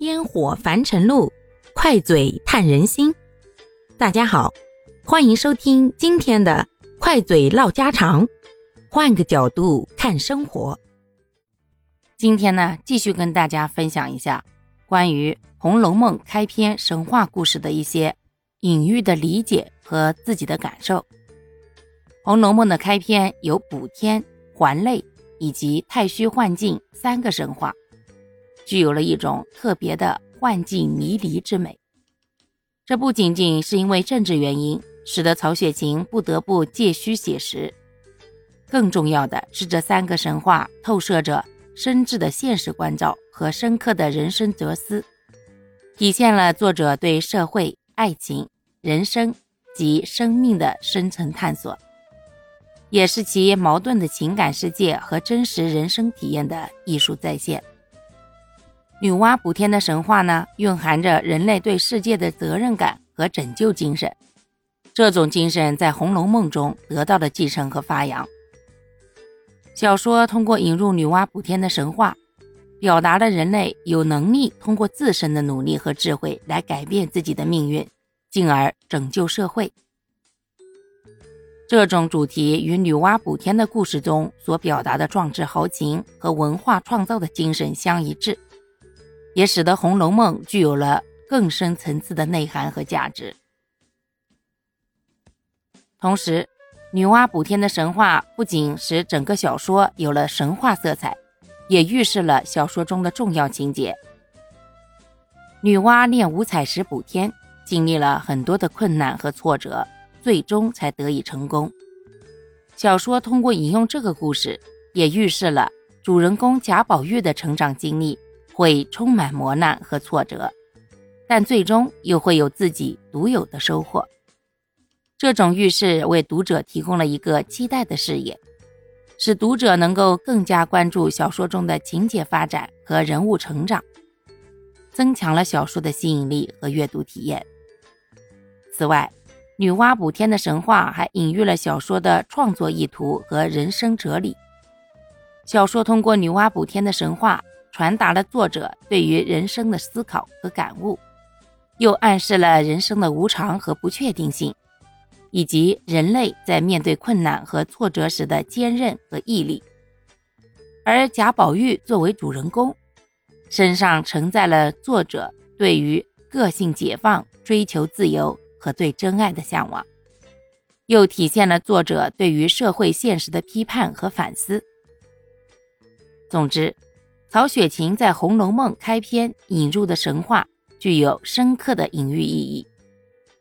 烟火凡尘路，快嘴探人心。大家好，欢迎收听今天的快嘴唠家常，换个角度看生活。今天呢，继续跟大家分享一下关于《红楼梦》开篇神话故事的一些隐喻的理解和自己的感受。《红楼梦》的开篇有补天、还泪以及太虚幻境三个神话。具有了一种特别的幻境迷离之美。这不仅仅是因为政治原因，使得曹雪芹不得不借虚写实，更重要的是，这三个神话透射着深挚的现实关照和深刻的人生哲思，体现了作者对社会、爱情、人生及生命的深层探索，也是其矛盾的情感世界和真实人生体验的艺术再现。女娲补天的神话呢，蕴含着人类对世界的责任感和拯救精神。这种精神在《红楼梦》中得到了继承和发扬。小说通过引入女娲补天的神话，表达了人类有能力通过自身的努力和智慧来改变自己的命运，进而拯救社会。这种主题与女娲补天的故事中所表达的壮志豪情和文化创造的精神相一致。也使得《红楼梦》具有了更深层次的内涵和价值。同时，女娲补天的神话不仅使整个小说有了神话色彩，也预示了小说中的重要情节。女娲炼五彩石补天，经历了很多的困难和挫折，最终才得以成功。小说通过引用这个故事，也预示了主人公贾宝玉的成长经历。会充满磨难和挫折，但最终又会有自己独有的收获。这种预示为读者提供了一个期待的视野，使读者能够更加关注小说中的情节发展和人物成长，增强了小说的吸引力和阅读体验。此外，女娲补天的神话还隐喻了小说的创作意图和人生哲理。小说通过女娲补天的神话。传达了作者对于人生的思考和感悟，又暗示了人生的无常和不确定性，以及人类在面对困难和挫折时的坚韧和毅力。而贾宝玉作为主人公，身上承载了作者对于个性解放、追求自由和对真爱的向往，又体现了作者对于社会现实的批判和反思。总之。曹雪芹在《红楼梦》开篇引入的神话具有深刻的隐喻意义，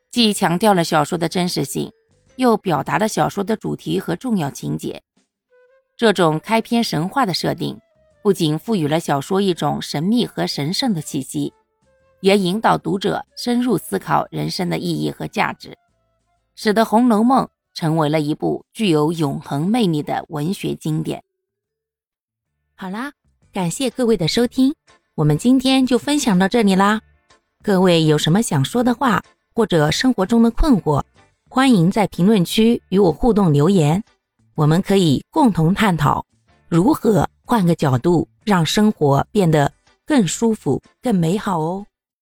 既强调了小说的真实性，又表达了小说的主题和重要情节。这种开篇神话的设定，不仅赋予了小说一种神秘和神圣的气息，也引导读者深入思考人生的意义和价值，使得《红楼梦》成为了一部具有永恒魅力的文学经典。好啦。感谢各位的收听，我们今天就分享到这里啦。各位有什么想说的话，或者生活中的困惑，欢迎在评论区与我互动留言，我们可以共同探讨如何换个角度让生活变得更舒服、更美好哦。